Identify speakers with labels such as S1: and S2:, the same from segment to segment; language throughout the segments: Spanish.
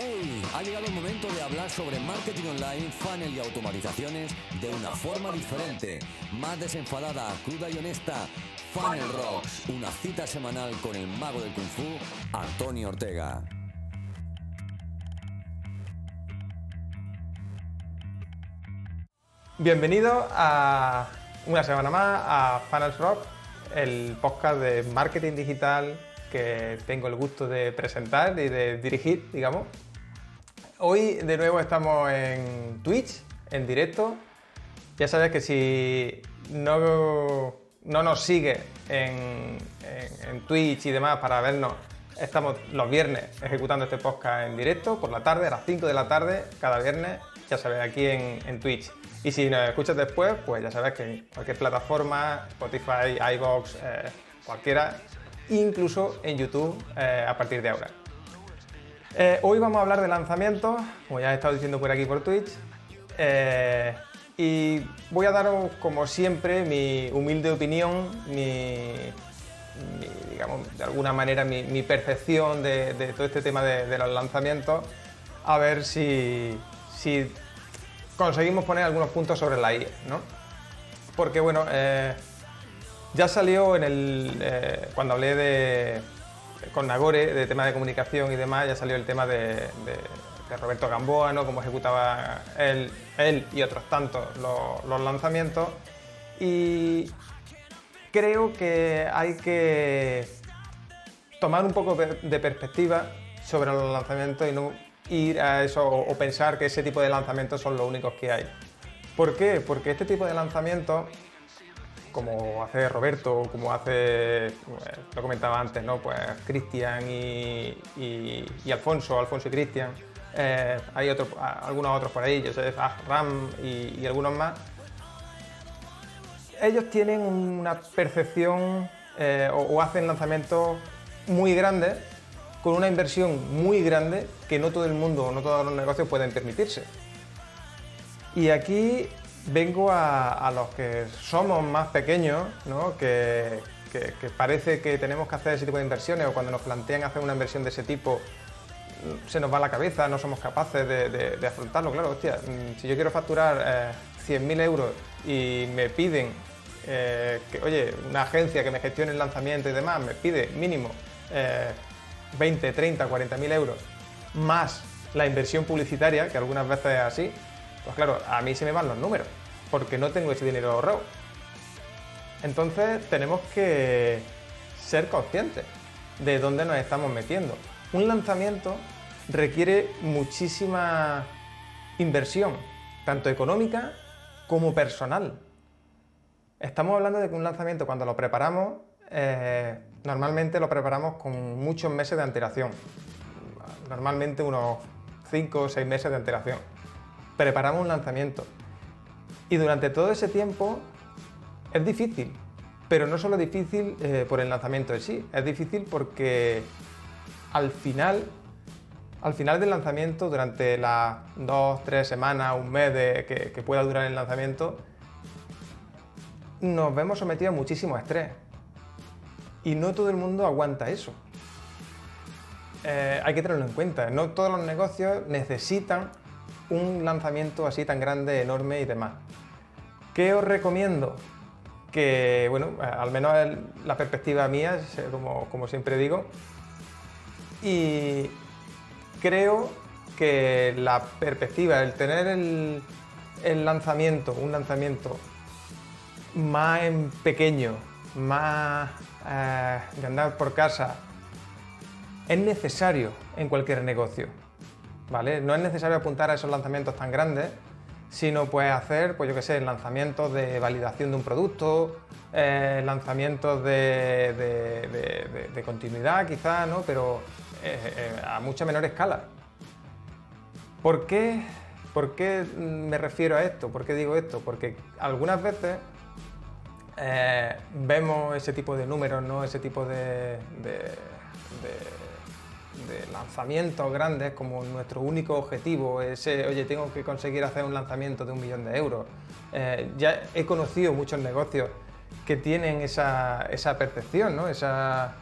S1: ¡Hey! Ha llegado el momento de hablar sobre marketing online, funnel y automatizaciones de una forma diferente, más desenfadada, cruda y honesta. Funnel Rocks, una cita semanal con el mago del Kung Fu, Antonio Ortega.
S2: Bienvenido a una semana más a Funnels Rock, el podcast de marketing digital que tengo el gusto de presentar y de dirigir, digamos. Hoy de nuevo estamos en Twitch, en directo. Ya sabes que si no, no nos sigue en, Twitch y demás para vernos, estamos los viernes ejecutando este podcast en directo por la tarde, a las 5 de la tarde, cada viernes, ya sabes, aquí en, en Twitch. Y si nos escuchas después, pues ya sabes que en cualquier plataforma, Spotify, iBox, eh, cualquiera, incluso en YouTube eh, a partir de ahora. Eh, hoy vamos a hablar de lanzamientos, como ya he estado diciendo por aquí por Twitch, y voy a daros, como siempre, mi humilde opinión, mi, digamos, de alguna manera, mi, percepción de, todo este tema de, los lanzamientos, a ver si, si conseguimos poner algunos puntos sobre la IE, ¿no? Porque, bueno, eh, ya salió en el. Eh, cuando hablé de. Con Nagore, de tema de comunicación y demás, ya salió el tema de, Roberto Gamboa, ¿no? Cómo ejecutaba él, él y otros tantos los, lanzamientos. Y creo que hay que tomar un poco de perspectiva sobre los lanzamientos y no ir a eso o pensar que ese tipo de lanzamientos son los únicos que hay. ¿Por qué? Porque este tipo de lanzamientos, como hace Roberto, como hace, eh, lo comentaba antes, ¿no? Pues Cristian y, Alfonso, Alfonso y Cristian, eh, hay otros, algunos otros por ahí, Joseph Ram y, algunos más. Ellos tienen una percepción eh, o hacen lanzamientos muy grandes con una inversión muy grande que no todo el mundo, no todos los negocios pueden permitirse. Y aquí vengo a, los que somos más pequeños, ¿no? que, parece que tenemos que hacer ese tipo de inversiones o cuando nos plantean hacer una inversión de ese tipo mm, se nos va la cabeza, no somos capaces de, afrontarlo. Claro, hostia, mm, si yo quiero facturar 100.000 eh, euros y me piden eh, que, oye, una agencia que me gestione el lanzamiento y demás me pide mínimo eh, 20, 30, 40 mil euros, más la inversión publicitaria, que algunas veces es así, pues claro, a mí se me van los números, porque no tengo ese dinero ahorrado. Entonces tenemos que ser conscientes de dónde nos estamos metiendo. Un lanzamiento requiere muchísima inversión, tanto económica como personal. Estamos hablando de que un lanzamiento cuando lo preparamos eh, normalmente lo preparamos con muchos meses de antelación, normalmente unos 5 o 6 meses de antelación. Preparamos un lanzamiento y durante todo ese tiempo es difícil, pero no solo difícil eh, por el lanzamiento en sí, es difícil porque al final, al final del lanzamiento, durante las 2, 3 semanas, un mes que pueda durar el lanzamiento, nos vemos sometidos a muchísimo estrés y no todo el mundo aguanta eso. Eh, hay que tenerlo en cuenta. No todos los negocios necesitan un lanzamiento así tan grande, enorme y demás. ¿Qué os recomiendo? Que, bueno, al menos la perspectiva mía, como, siempre digo, y creo que la perspectiva, el tener el, el lanzamiento, un lanzamiento más en pequeño, más eh, de andar por casa, es necesario en cualquier negocio. ¿Vale? No es necesario apuntar a esos lanzamientos tan grandes, sino pues hacer, pues yo qué sé, lanzamientos de validación de un producto, eh, lanzamientos de, de, continuidad quizás, ¿no? pero eh, a mucha menor escala. ¿Por qué, ¿Por qué me refiero a esto? ¿Por qué digo esto? Porque algunas veces eh, vemos ese tipo de números, ¿no? ese tipo de, lanzamientos grandes como nuestro único objetivo, ese, oye, tengo que conseguir hacer un lanzamiento de un millón de euros. Eh, ya he conocido muchos negocios que tienen esa, percepción, ¿no? esa,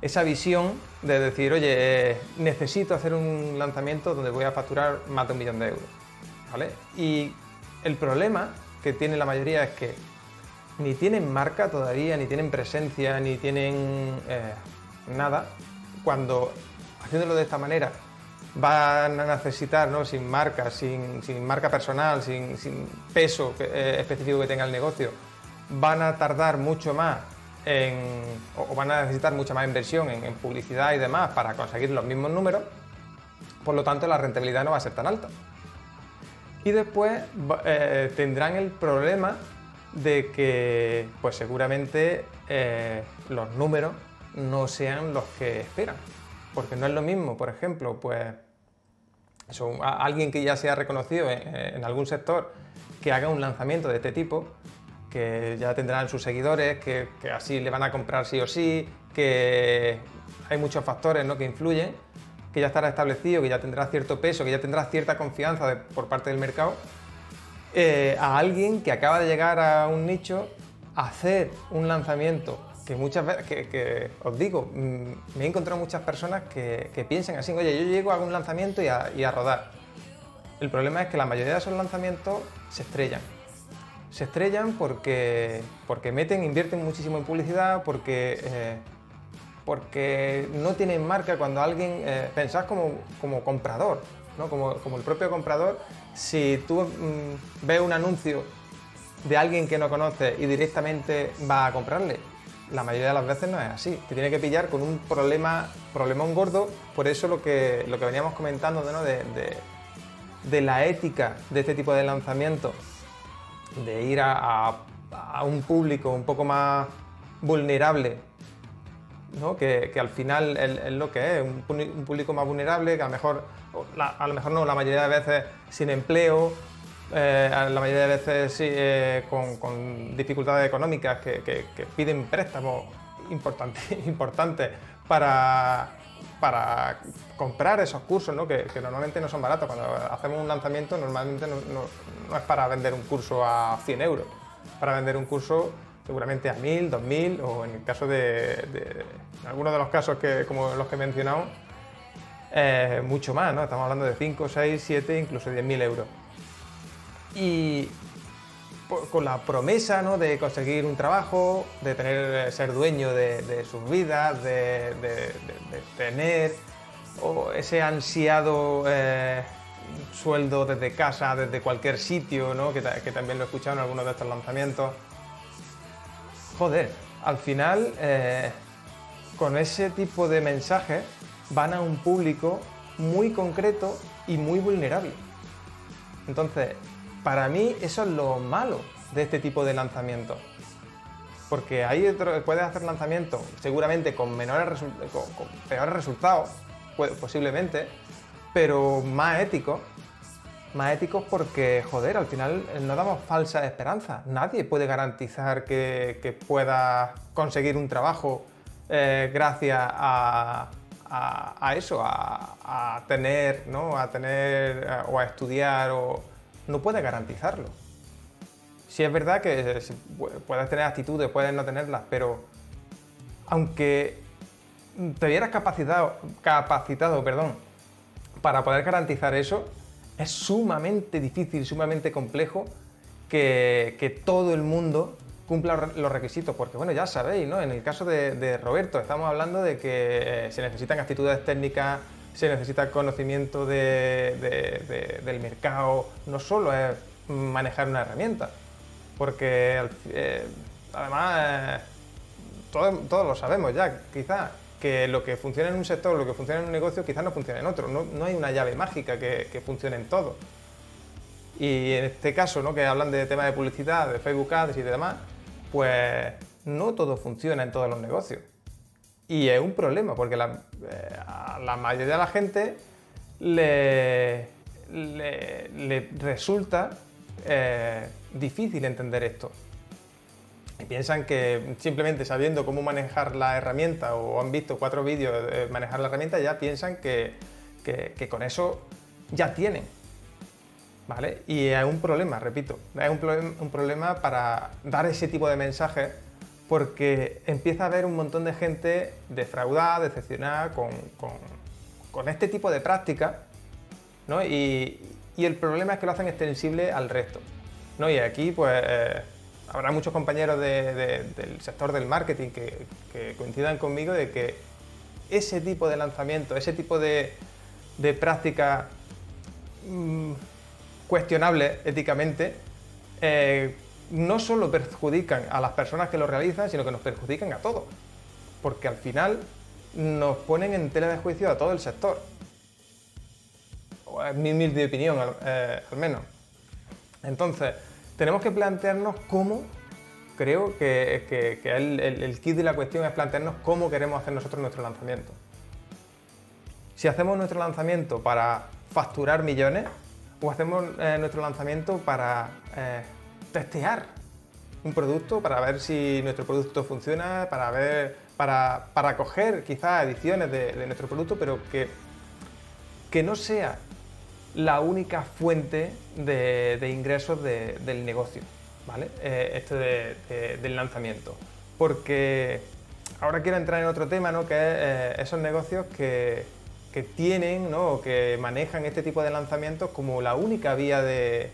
S2: esa visión de decir, oye, eh, necesito hacer un lanzamiento donde voy a facturar más de un millón de euros. ¿vale? Y el problema que tiene la mayoría es que ni tienen marca todavía, ni tienen presencia, ni tienen eh, nada, cuando haciéndolo de esta manera van a necesitar, ¿no? sin marca, sin, marca personal, sin, peso eh, específico que tenga el negocio, van a tardar mucho más en, o van a necesitar mucha más inversión en, publicidad y demás para conseguir los mismos números, por lo tanto la rentabilidad no va a ser tan alta. Y después eh, tendrán el problema de que pues seguramente eh, los números no sean los que esperan. Porque no es lo mismo, por ejemplo, pues alguien que ya se ha reconocido en, algún sector que haga un lanzamiento de este tipo, que ya tendrán sus seguidores, que, así le van a comprar sí o sí, que hay muchos factores ¿no? que influyen, que ya estará establecido, que ya tendrá cierto peso, que ya tendrá cierta confianza por parte del mercado, eh, a alguien que acaba de llegar a un nicho, hacer un lanzamiento que muchas veces, que, os digo, mm, me he encontrado muchas personas que, piensan así, oye, yo llego a un lanzamiento y a, rodar. El problema es que la mayoría de esos lanzamientos se estrellan. Se estrellan porque, porque meten, invierten muchísimo en publicidad, porque, eh, porque no tienen marca cuando alguien, eh, pensás como, como comprador, ¿no? como, como el propio comprador, si tú mm, ves un anuncio de alguien que no conoce y directamente va a comprarle, la mayoría de las veces no es así. Te tiene que pillar con un problema, problemón gordo, por eso lo que, lo que veníamos comentando de, de, la ética de este tipo de lanzamiento, de ir a, un público un poco más vulnerable, ¿no? que, al final es, lo que es, un, público más vulnerable, que a lo mejor, a lo mejor no, la mayoría de veces sin empleo, eh, la mayoría de veces eh, con, dificultades económicas que, piden préstamos importantes para, comprar esos cursos, que, normalmente no son baratos. Cuando hacemos un lanzamiento, normalmente no, es para vender un curso a 100 euros, para vender un curso seguramente a 1000, 2000 o en el caso de, algunos de los casos que, como los que he mencionado, eh, mucho más, ¿no? estamos hablando de 5, 6, 7, incluso 10.000 euros y con la promesa de conseguir un trabajo, de tener, ser dueño de, sus vidas, de, tener ese ansiado eh, sueldo desde casa, desde cualquier sitio, que, también lo he escuchado en algunos de estos lanzamientos. Joder, al final, eh, con ese tipo de mensajes van a un público muy concreto y muy vulnerable. Entonces, para mí eso es lo malo de este tipo de lanzamientos. Porque ahí puedes hacer lanzamientos seguramente con, menores peores resultados, posiblemente, pero más éticos. Más éticos porque, joder, al final eh, no damos falsa esperanza. Nadie puede garantizar que, pueda conseguir un trabajo eh, gracias a, eso, a, tener, ¿no? A tener o a estudiar o no puede garantizarlo. Si es verdad que puedes tener actitudes, puedes no tenerlas, pero aunque te vieras capacitado, perdón, para poder garantizar eso, es sumamente difícil, sumamente complejo que, todo el mundo cumpla los requisitos, porque bueno, ya sabéis, ¿no? En el caso de, Roberto, estamos hablando de que se necesitan actitudes técnicas, se necesita conocimiento del mercado, no solo es manejar una herramienta, porque eh, además eh, todos, lo sabemos ya, quizás que lo que funciona en un sector, lo que funciona en un negocio, quizás no funciona en otro, no, hay una llave mágica que, funcione en todo. Y en este caso, ¿no? que hablan de temas de publicidad, de Facebook Ads y demás, pues no todo funciona en todos los negocios. Y es un problema, porque la, eh, a la mayoría de la gente le, le, resulta eh, difícil entender esto. Y piensan que simplemente sabiendo cómo manejar la herramienta o han visto cuatro vídeos de manejar la herramienta, ya piensan que, que, con eso ya tienen. ¿Vale? Y es un problema, repito, es un, un problema para dar ese tipo de mensajes porque empieza a haber un montón de gente defraudada, decepcionada con, este tipo de prácticas, ¿no? y, el problema es que lo hacen extensible al resto. ¿no? Y aquí, pues, eh, habrá muchos compañeros del sector del marketing que, coincidan conmigo de que ese tipo de lanzamiento, ese tipo de, de prácticas mm, cuestionables éticamente, eh, no solo perjudican a las personas que lo realizan, sino que nos perjudican a todos. Porque al final nos ponen en tela de juicio a todo el sector. Es mi de opinión, eh, al, menos. Entonces, tenemos que plantearnos cómo, creo que, el, kit de la cuestión es plantearnos cómo queremos hacer nosotros nuestro lanzamiento. Si hacemos nuestro lanzamiento para facturar millones o hacemos eh, nuestro lanzamiento para eh, testear un producto para ver si nuestro producto funciona, para ver, para, para coger quizás ediciones de, nuestro producto, pero que, que no sea la única fuente de, ingresos del negocio, ¿vale? Eh, esto del lanzamiento. Porque ahora quiero entrar en otro tema, ¿no? Que es eh, esos negocios que, que tienen, ¿no? O que manejan este tipo de lanzamientos como la única vía de,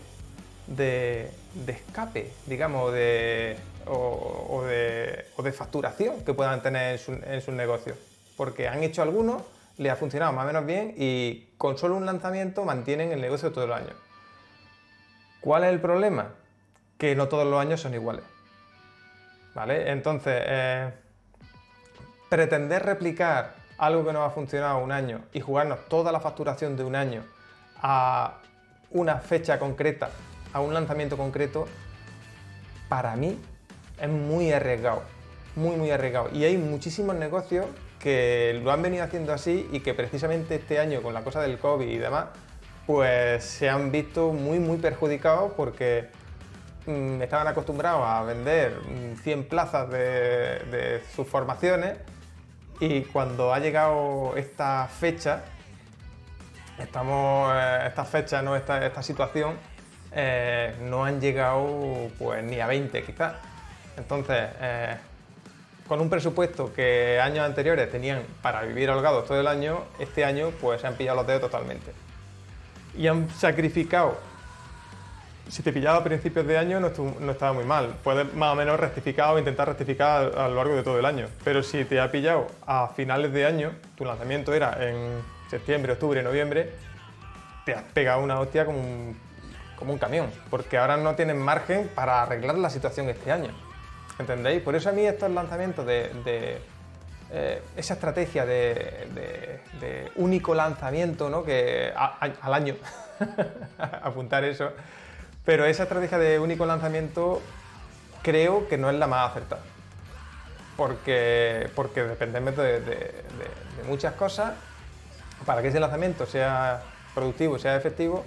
S2: de, escape, digamos, de, o, de, facturación que puedan tener en, sus negocios. Porque han hecho algunos, les ha funcionado más o menos bien y con solo un lanzamiento mantienen el negocio todo el año. ¿Cuál es el problema? Que no todos los años son iguales. ¿Vale? Entonces, eh, pretender replicar algo que no ha funcionado un año y jugarnos toda la facturación de un año a una fecha concreta a un lanzamiento concreto, para mí es muy arriesgado, muy, muy arriesgado. Y hay muchísimos negocios que lo han venido haciendo así y que precisamente este año con la cosa del COVID y demás, pues se han visto muy, muy perjudicados porque mm, estaban acostumbrados a vender 100 mm, plazas de, sus formaciones y cuando ha llegado esta fecha, estamos, eh, esta fecha, ¿no? esta, esta situación, eh, no han llegado pues ni a 20 quizás. Entonces, eh, con un presupuesto que años anteriores tenían para vivir holgados todo el año, este año pues se han pillado los dedos totalmente. Y han sacrificado. Si te pillaba a principios de año no, estaba muy mal. Puedes más o menos rectificar o intentar rectificar a, lo largo de todo el año. Pero si te ha pillado a finales de año, tu lanzamiento era en septiembre, octubre, noviembre, te has pegado una hostia como un como un camión, porque ahora no tienen margen para arreglar la situación este año. ¿Entendéis? Por eso a mí estos lanzamientos de, eh, esa estrategia de, único lanzamiento, ¿no? que al año, apuntar eso, pero esa estrategia de único lanzamiento creo que no es la más acertada. Porque, porque dependemos de muchas cosas para que ese lanzamiento sea productivo, sea efectivo,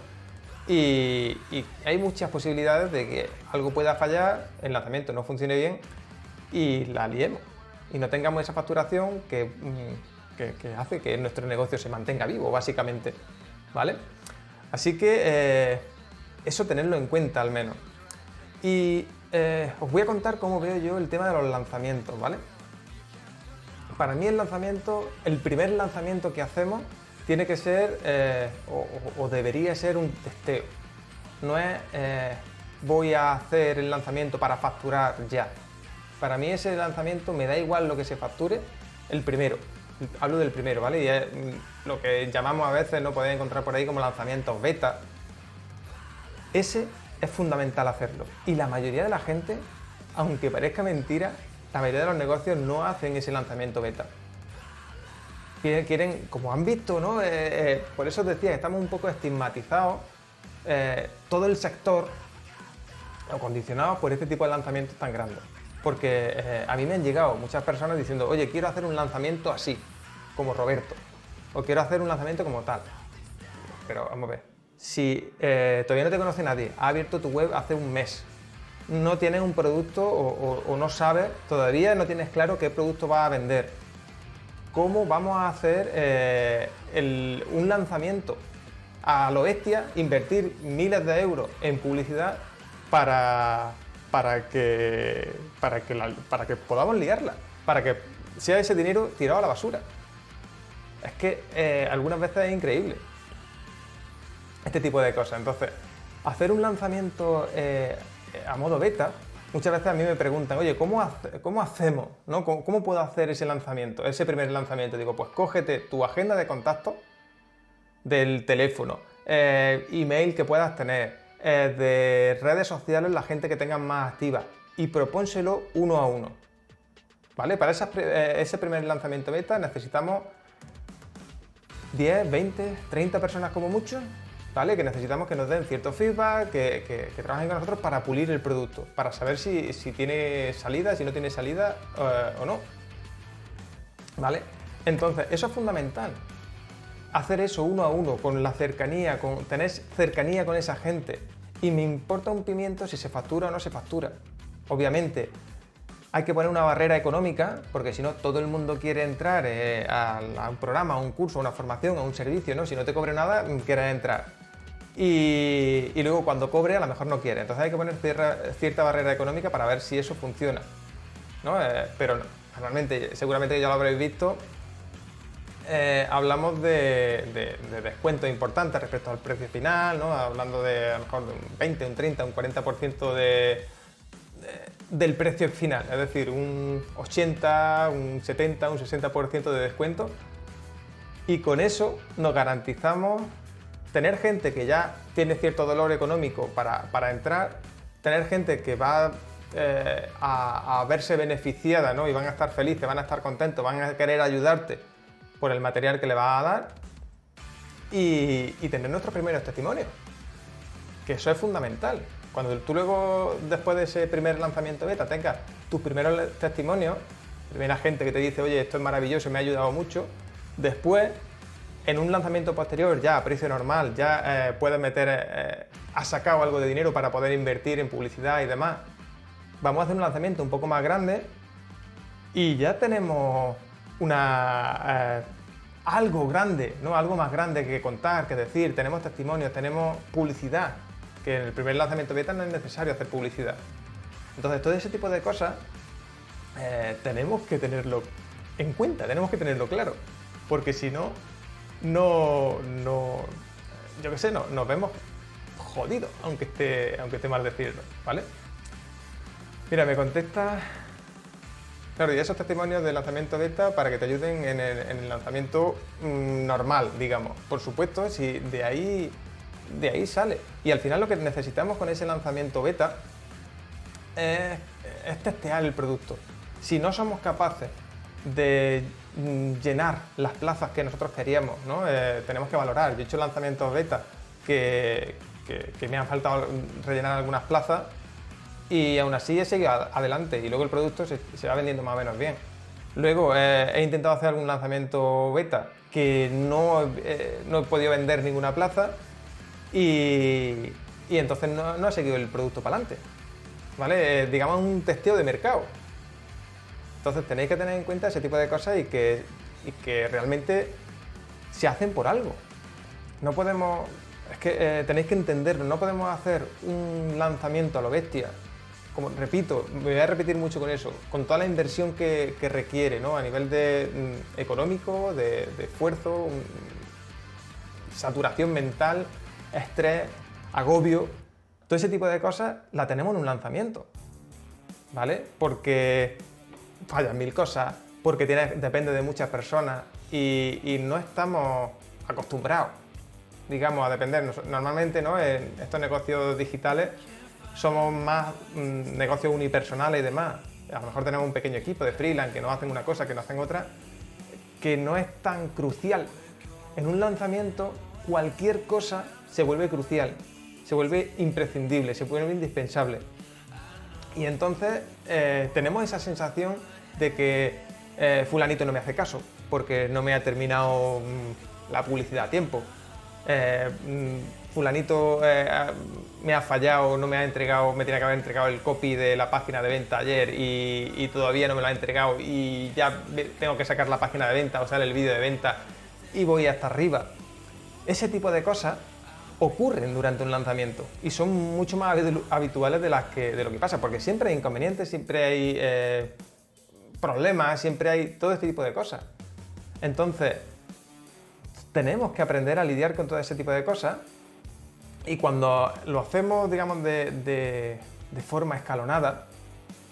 S2: y, hay muchas posibilidades de que algo pueda fallar, el lanzamiento no funcione bien y la liemos. Y no tengamos esa facturación que, mm, hace que nuestro negocio se mantenga vivo, básicamente. ¿Vale? Así que eh, eso tenerlo en cuenta al menos. Y eh, os voy a contar cómo veo yo el tema de los lanzamientos, ¿vale? Para mí el lanzamiento, el primer lanzamiento que hacemos tiene que ser eh, o, debería ser un testeo. No es eh, voy a hacer el lanzamiento para facturar ya. Para mí ese lanzamiento me da igual lo que se facture, el primero. Hablo del primero, ¿vale? Y es mm, lo que llamamos a veces, no podéis encontrar por ahí como lanzamientos beta. Ese es fundamental hacerlo. Y la mayoría de la gente, aunque parezca mentira, la mayoría de los negocios no hacen ese lanzamiento beta quieren, como han visto, ¿no? Eh, eh, por eso os decía, estamos un poco estigmatizados, eh, todo el sector, o condicionados por este tipo de lanzamientos tan grandes. Porque a mí me han llegado muchas personas diciendo, oye, quiero hacer un lanzamiento así, como Roberto, o quiero hacer un lanzamiento como tal. Pero vamos a ver, si todavía no te conoce nadie, ha abierto tu web hace un mes, no tienes un producto o, o no sabes, todavía no tienes claro qué producto vas a vender, cómo vamos a hacer eh, un lanzamiento a lo bestia, invertir miles de euros en publicidad para, para que, para que, para que podamos liarla, para que sea ese dinero tirado a la basura. Es que eh, algunas veces es increíble este tipo de cosas. Entonces, hacer un lanzamiento eh, a modo beta, muchas veces a mí me preguntan, oye, ¿cómo, cómo hacemos? ¿no? ¿Cómo, puedo hacer ese lanzamiento, ese primer lanzamiento? Digo, pues cógete tu agenda de contacto del teléfono, eh, email que puedas tener, eh, de redes sociales, la gente que tengan más activa, y propónselo uno a uno. ¿Vale? Para ese primer lanzamiento beta necesitamos 10, 20, 30 personas como mucho que necesitamos que nos den cierto feedback, que, trabajen con nosotros para pulir el producto, para saber si, tiene salida, si no tiene salida eh, o no. ¿Vale? Entonces, eso es fundamental. Hacer eso uno a uno, con la cercanía, con tener cercanía con esa gente. Y me importa un pimiento si se factura o no se factura. Obviamente, hay que poner una barrera económica, porque si no, todo el mundo quiere entrar eh, a, un programa, a un curso, a una formación, a un servicio, ¿no? Si no te cobre nada, quieres entrar y, luego cuando cobre a lo mejor no quiere. Entonces hay que poner cierta, barrera económica para ver si eso funciona. ¿no? Eh, pero normalmente, seguramente ya lo habréis visto, eh, hablamos de, descuentos importantes respecto al precio final, ¿no? hablando de a lo mejor un 20, un 30, un 40% de, del precio final, es decir, un 80, un 70, un 60% de descuento. Y con eso nos garantizamos tener gente que ya tiene cierto dolor económico para, entrar, tener gente que va eh, a, verse beneficiada ¿no? y van a estar felices, van a estar contentos, van a querer ayudarte por el material que le vas a dar y, tener nuestros primeros testimonios, que eso es fundamental. Cuando tú luego, después de ese primer lanzamiento beta, tengas tus primeros testimonios, primera gente que te dice, oye, esto es maravilloso, me ha ayudado mucho, después en un lanzamiento posterior ya a precio normal, ya eh, puedes meter, eh, has sacado algo de dinero para poder invertir en publicidad y demás. Vamos a hacer un lanzamiento un poco más grande y ya tenemos una, eh, algo grande, ¿no? algo más grande que contar, que decir. Tenemos testimonios, tenemos publicidad, que en el primer lanzamiento beta no es necesario hacer publicidad. Entonces, todo ese tipo de cosas tenemos que tenerlo en cuenta, tenemos que tenerlo claro, porque si no, no, no, yo qué sé, no, nos vemos jodidos, aunque esté, aunque esté mal decirlo, ¿vale? Mira, me contesta... Claro, y esos testimonios de lanzamiento beta para que te ayuden en el, lanzamiento mm, normal, digamos. Por supuesto, si de ahí, de ahí sale. Y al final lo que necesitamos con ese lanzamiento beta es, es testear el producto. Si no somos capaces de llenar las plazas que nosotros queríamos, ¿no? Eh, tenemos que valorar. Yo he hecho lanzamientos beta que, me han faltado rellenar algunas plazas y aún así he seguido adelante y luego el producto se, va vendiendo más o menos bien. Luego eh, he intentado hacer algún lanzamiento beta que no, eh, no he podido vender ninguna plaza y, entonces no, no, he seguido el producto para adelante. ¿Vale? digamos un testeo de mercado. Entonces tenéis que tener en cuenta ese tipo de cosas y que, que realmente se hacen por algo. No podemos, es que eh, tenéis que entenderlo, no podemos hacer un lanzamiento a lo bestia. Como repito, me voy a repetir mucho con eso, con toda la inversión que, requiere, ¿no? A nivel de mm, económico, de, esfuerzo, saturación mental, estrés, agobio, todo ese tipo de cosas la tenemos en un lanzamiento. ¿Vale? Porque fallan mil cosas, porque depende de muchas personas y, no estamos acostumbrados, digamos, a depender. Normalmente, ¿no? En estos negocios digitales somos más mm, negocios unipersonales y demás. A lo mejor tenemos un pequeño equipo de freelance que nos hacen una cosa, que nos hacen otra, que no es tan crucial. En un lanzamiento, cualquier cosa se vuelve crucial, se vuelve imprescindible, se vuelve indispensable. Y entonces eh, tenemos esa sensación de que eh, fulanito no me hace caso porque no me ha terminado mm, la publicidad a tiempo. Eh, mm, fulanito me ha fallado, no me ha entregado, me tiene que haber entregado el copy de la página de venta ayer y, todavía no me lo ha entregado y ya tengo que sacar la página de venta o sale el vídeo de venta y voy hasta arriba. Ese tipo de cosas ocurren durante un lanzamiento y son mucho más habituales de, las que, de lo que pasa, porque siempre hay inconvenientes, siempre hay eh, problemas, siempre hay todo este tipo de cosas. Entonces, tenemos que aprender a lidiar con todo ese tipo de cosas y cuando lo hacemos, digamos, de, forma escalonada,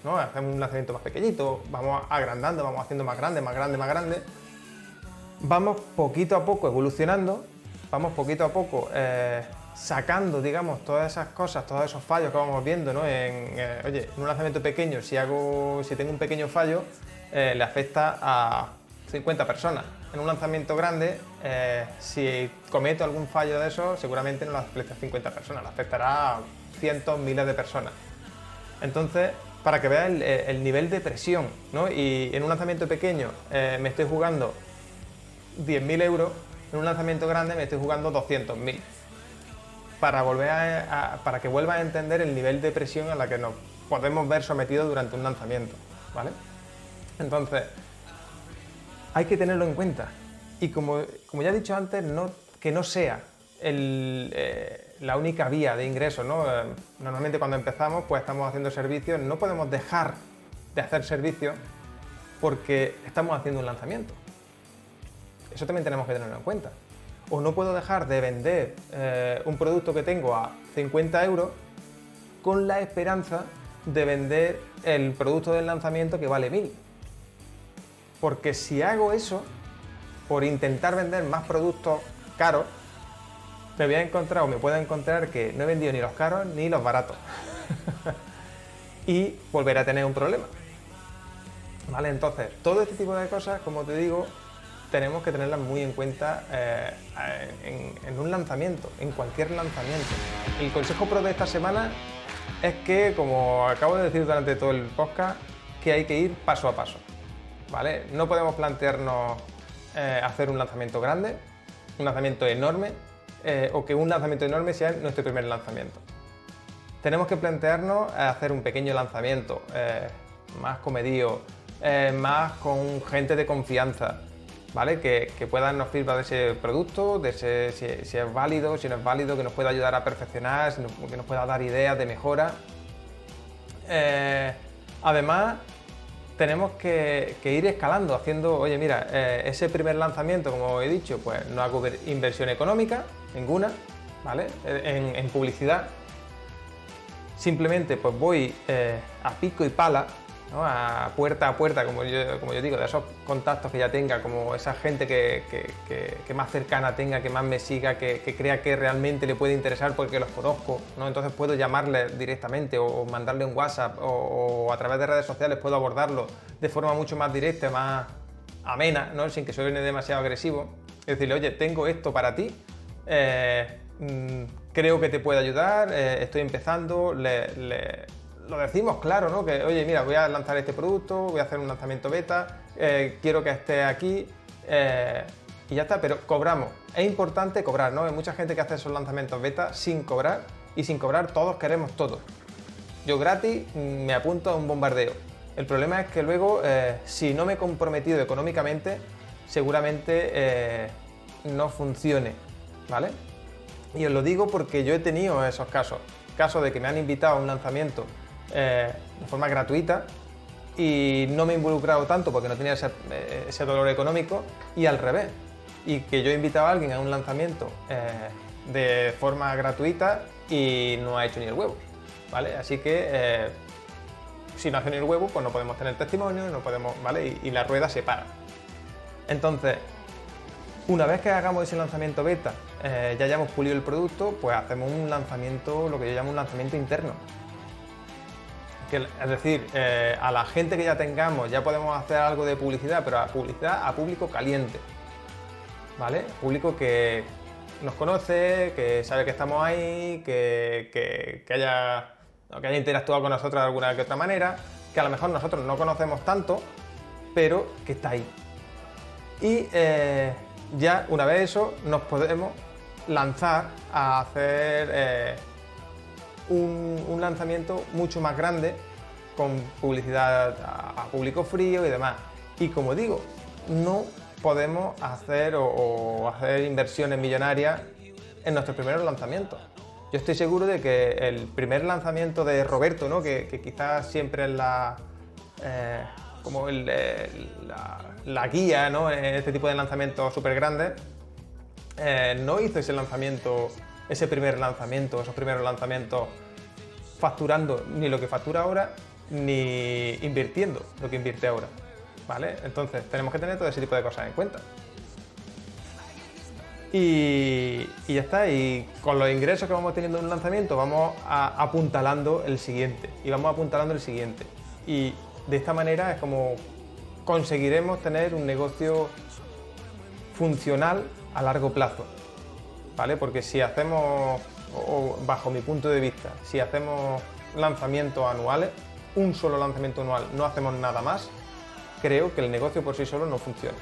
S2: ¿no? hacemos un lanzamiento más pequeñito, vamos agrandando, vamos haciendo más grande, más grande, más grande, vamos poquito a poco evolucionando vamos poquito a poco eh, sacando, digamos, todas esas cosas, todos esos fallos que vamos viendo, ¿no? En, eh, oye, en un lanzamiento pequeño, si, hago, si tengo un pequeño fallo, eh, le afecta a 50 personas. En un lanzamiento grande, si cometo algún fallo de eso, seguramente no le afecta a 50 personas, le afectará a cientos, miles de personas. Entonces, para que veas el, nivel de presión, ¿no? Y en un lanzamiento pequeño me estoy jugando 10.000 euros, en un lanzamiento grande me estoy jugando 200.000. Para, volver para que vuelva a entender el nivel de presión a la que nos podemos ver sometidos durante un lanzamiento. ¿vale? Entonces, hay que tenerlo en cuenta. Y como, como ya he dicho antes, que no sea eh, la única vía de ingreso. ¿no? Eh, normalmente cuando empezamos, pues estamos haciendo servicios, no podemos dejar de hacer servicios porque estamos haciendo un lanzamiento. Eso también tenemos que tenerlo en cuenta. O no puedo dejar de vender eh, un producto que tengo a 50 euros con la esperanza de vender el producto del lanzamiento que vale 1000. Porque si hago eso, por intentar vender más productos caros, me voy a encontrar o me puedo encontrar que no he vendido ni los caros ni los baratos. y volver a tener un problema. ¿Vale? Entonces, todo este tipo de cosas, como te digo, tenemos que tenerlas muy en cuenta eh, en, un lanzamiento, en cualquier lanzamiento. El consejo pro de esta semana es que, como acabo de decir durante todo el podcast, que hay que ir paso a paso. ¿vale? No podemos plantearnos eh, hacer un lanzamiento grande, un lanzamiento enorme, eh, o que un lanzamiento enorme sea nuestro primer lanzamiento. Tenemos que plantearnos hacer un pequeño lanzamiento, más comedido, más con gente de confianza, ¿vale? Que, puedan nos feedback de ese producto, de si, es válido, si no es válido, que nos pueda ayudar a perfeccionar, que nos pueda dar ideas de mejora. Eh, además, tenemos que, ir escalando, haciendo, oye, mira, eh, ese primer lanzamiento, como he dicho, pues no hago inversión económica, ninguna, ¿vale? En, publicidad. Simplemente pues voy eh, a pico y pala a puerta a puerta, como yo, como yo digo, de esos contactos que ya tenga, como esa gente que, más cercana tenga, que más me siga, que, crea que realmente le puede interesar porque los conozco, ¿no? entonces puedo llamarle directamente o mandarle un WhatsApp o, a través de redes sociales puedo abordarlo de forma mucho más directa, más amena, ¿no? sin que suene demasiado agresivo. Es decirle, oye, tengo esto para ti, eh, mm, creo que te puede ayudar, eh, estoy empezando, le lo decimos claro, ¿no? Que, oye, mira, voy a lanzar este producto, voy a hacer un lanzamiento beta, eh, quiero que esté aquí eh, y ya está, pero cobramos. Es importante cobrar, ¿no? Hay mucha gente que hace esos lanzamientos beta sin cobrar y sin cobrar todos queremos todo. Yo gratis me apunto a un bombardeo. El problema es que luego, eh, si no me he comprometido económicamente, seguramente no funcione, ¿vale? Y os lo digo porque yo he tenido esos casos. Casos de que me han invitado a un lanzamiento eh, de forma gratuita y no me he involucrado tanto porque no tenía eh, ese, dolor económico y al revés. Y que yo he invitado a alguien a un lanzamiento eh, de forma gratuita y no ha hecho ni el huevo. ¿vale? Así que si no hace ni el huevo, pues no podemos tener testimonio, no podemos, ¿vale? Y, y la rueda se para. Entonces, una vez que hagamos ese lanzamiento beta, ya hayamos pulido el producto, pues hacemos un lanzamiento, lo que yo llamo un lanzamiento interno es decir, eh, a la gente que ya tengamos ya podemos hacer algo de publicidad, pero a publicidad a público caliente. ¿Vale? Público que nos conoce, que sabe que estamos ahí, que, haya, que haya interactuado con nosotros de alguna que otra manera, que a lo mejor nosotros no conocemos tanto, pero que está ahí. Y eh, ya una vez eso, nos podemos lanzar a hacer eh, un, lanzamiento mucho más grande con publicidad a, público frío y demás. Y como digo, no podemos hacer o, hacer inversiones millonarias en nuestros primeros lanzamientos. Yo estoy seguro de que el primer lanzamiento de Roberto, ¿no? que, quizás siempre es la, eh, como la, guía ¿no? en este tipo de lanzamientos súper grandes, eh, no hizo ese lanzamiento, ese primer lanzamiento, esos primeros lanzamientos facturando ni lo que factura ahora, ni invirtiendo lo que invierte ahora. ¿Vale? Entonces tenemos que tener todo ese tipo de cosas en cuenta. Y, ya está, y con los ingresos que vamos teniendo en un lanzamiento vamos apuntalando el siguiente, y vamos apuntalando el siguiente. Y de esta manera es como conseguiremos tener un negocio funcional a largo plazo, ¿vale? Porque si hacemos, bajo mi punto de vista, si hacemos lanzamientos anuales, un solo lanzamiento anual, no hacemos nada más, creo que el negocio por sí solo no funciona.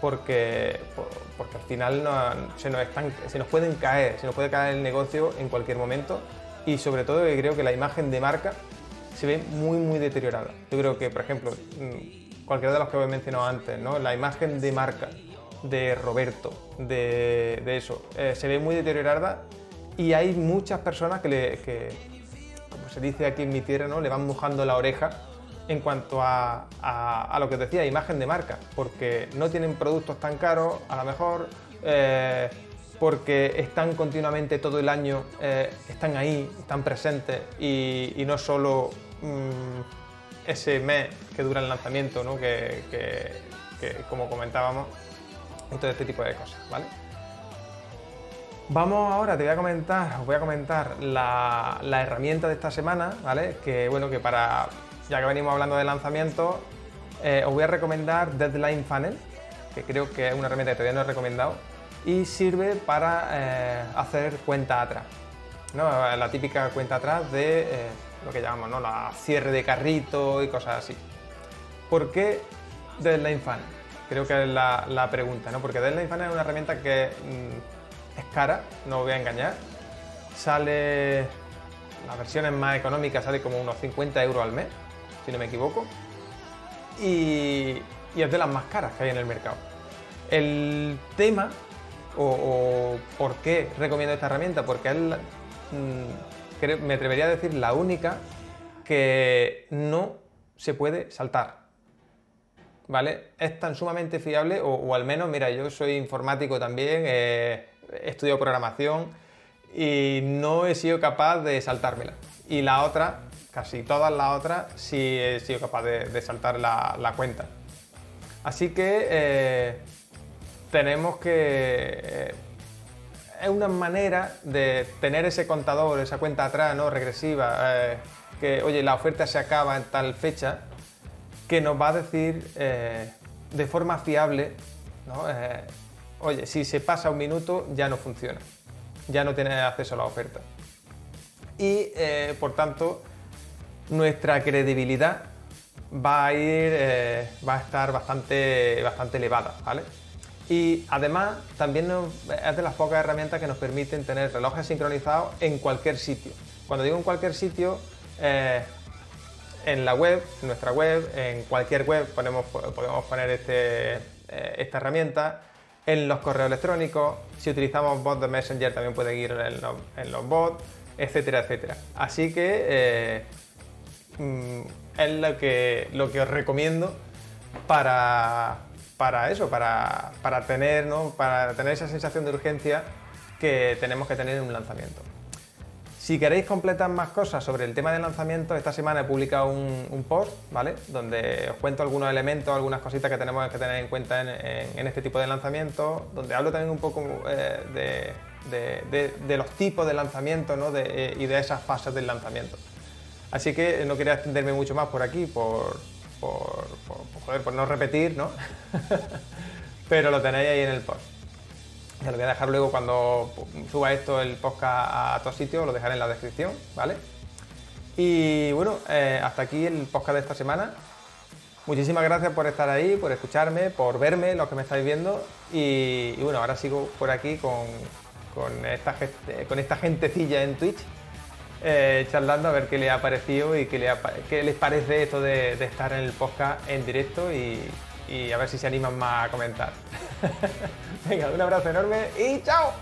S2: Porque, porque al final se, nos nos pueden caer, se nos puede caer el negocio en cualquier momento y sobre todo creo que la imagen de marca se ve muy muy deteriorada. Yo creo que, por ejemplo, mm, cualquiera de los que he mencionado antes, ¿no? la imagen de marca de Roberto, de, eso, eh, se ve muy deteriorada y hay muchas personas que, como se dice aquí en mi tierra, ¿no? le van mojando la oreja en cuanto a, lo que decía, imagen de marca, porque no tienen productos tan caros, a lo mejor, eh, porque están continuamente todo el año, eh, están ahí, están presentes y, no solo mm, ese mes que dura el lanzamiento, ¿no? que, como comentábamos, y todo este tipo de cosas, ¿vale? Vamos ahora, te voy a comentar, os voy a comentar la, herramienta de esta semana, ¿vale? Que bueno, que para ya que venimos hablando de lanzamiento, eh, os voy a recomendar Deadline Funnel, que creo que es una herramienta que todavía no he recomendado, y sirve para eh, hacer cuenta atrás. La típica cuenta atrás de eh, lo que llamamos ¿no? la cierre de carrito y cosas así. ¿Por qué Deadline Funnel? Creo que es la, pregunta, ¿no? porque Deadline Funnel es una herramienta que mm, es cara, no os voy a engañar. Sale, las versiones más económicas sale como unos 50 euros al mes si no me equivoco, y, es de las más caras que hay en el mercado. El tema, o, por qué recomiendo esta herramienta, porque es, mm, me atrevería a decir, la única que no se puede saltar. ¿Vale? Es tan sumamente fiable, o, al menos, mira, yo soy informático también, he estudiado programación y no he sido capaz de saltármela. Y la otra, casi todas las otras sí he sido capaz de, saltar la, cuenta. Así que eh, tenemos que... Eh, es una manera de tener ese contador, esa cuenta atrás, ¿no? Regresiva, eh, que, oye, la oferta se acaba en tal fecha, que nos va a decir de forma fiable, oye, si se pasa un minuto ya no funciona, ya no tienes acceso a la oferta. Y, por tanto, nuestra credibilidad va a ir, eh, va a estar bastante, bastante elevada, ¿vale? Y además también es de las pocas herramientas que nos permiten tener relojes sincronizados en cualquier sitio. Cuando digo en cualquier sitio, eh, en la web, en nuestra web, en cualquier web podemos poner este, eh, esta herramienta, en los correos electrónicos, si utilizamos bots de Messenger también puede ir en los, bots, etcétera, etcétera. Así que Mm, es lo que, lo que os recomiendo para, para eso, para, para, tener, ¿no? para tener esa sensación de urgencia que tenemos que tener en un lanzamiento. Si queréis completar más cosas sobre el tema de lanzamiento, esta semana he publicado un, post, ¿vale? Donde os cuento algunos elementos, algunas cositas que tenemos que tener en cuenta en, este tipo de lanzamiento, donde hablo también un poco eh, de, los tipos de lanzamiento ¿no? y de esas fases del lanzamiento. Así que no quería extenderme mucho más por aquí, por, por, no repetir, ¿no? Pero lo tenéis ahí en el post. Ya lo voy a dejar luego cuando suba esto el podcast a todos sitios, lo dejaré en la descripción, ¿vale? Y bueno, eh, hasta aquí el podcast de esta semana. Muchísimas gracias por estar ahí, por escucharme, por verme, los que me estáis viendo. Y, bueno, ahora sigo por aquí con, con, esta, con esta gentecilla en Twitch eh, charlando a ver qué le ha parecido y qué, les parece esto de, estar en el podcast en directo y, y a ver si se animan más a comentar. Venga, un abrazo enorme y chao.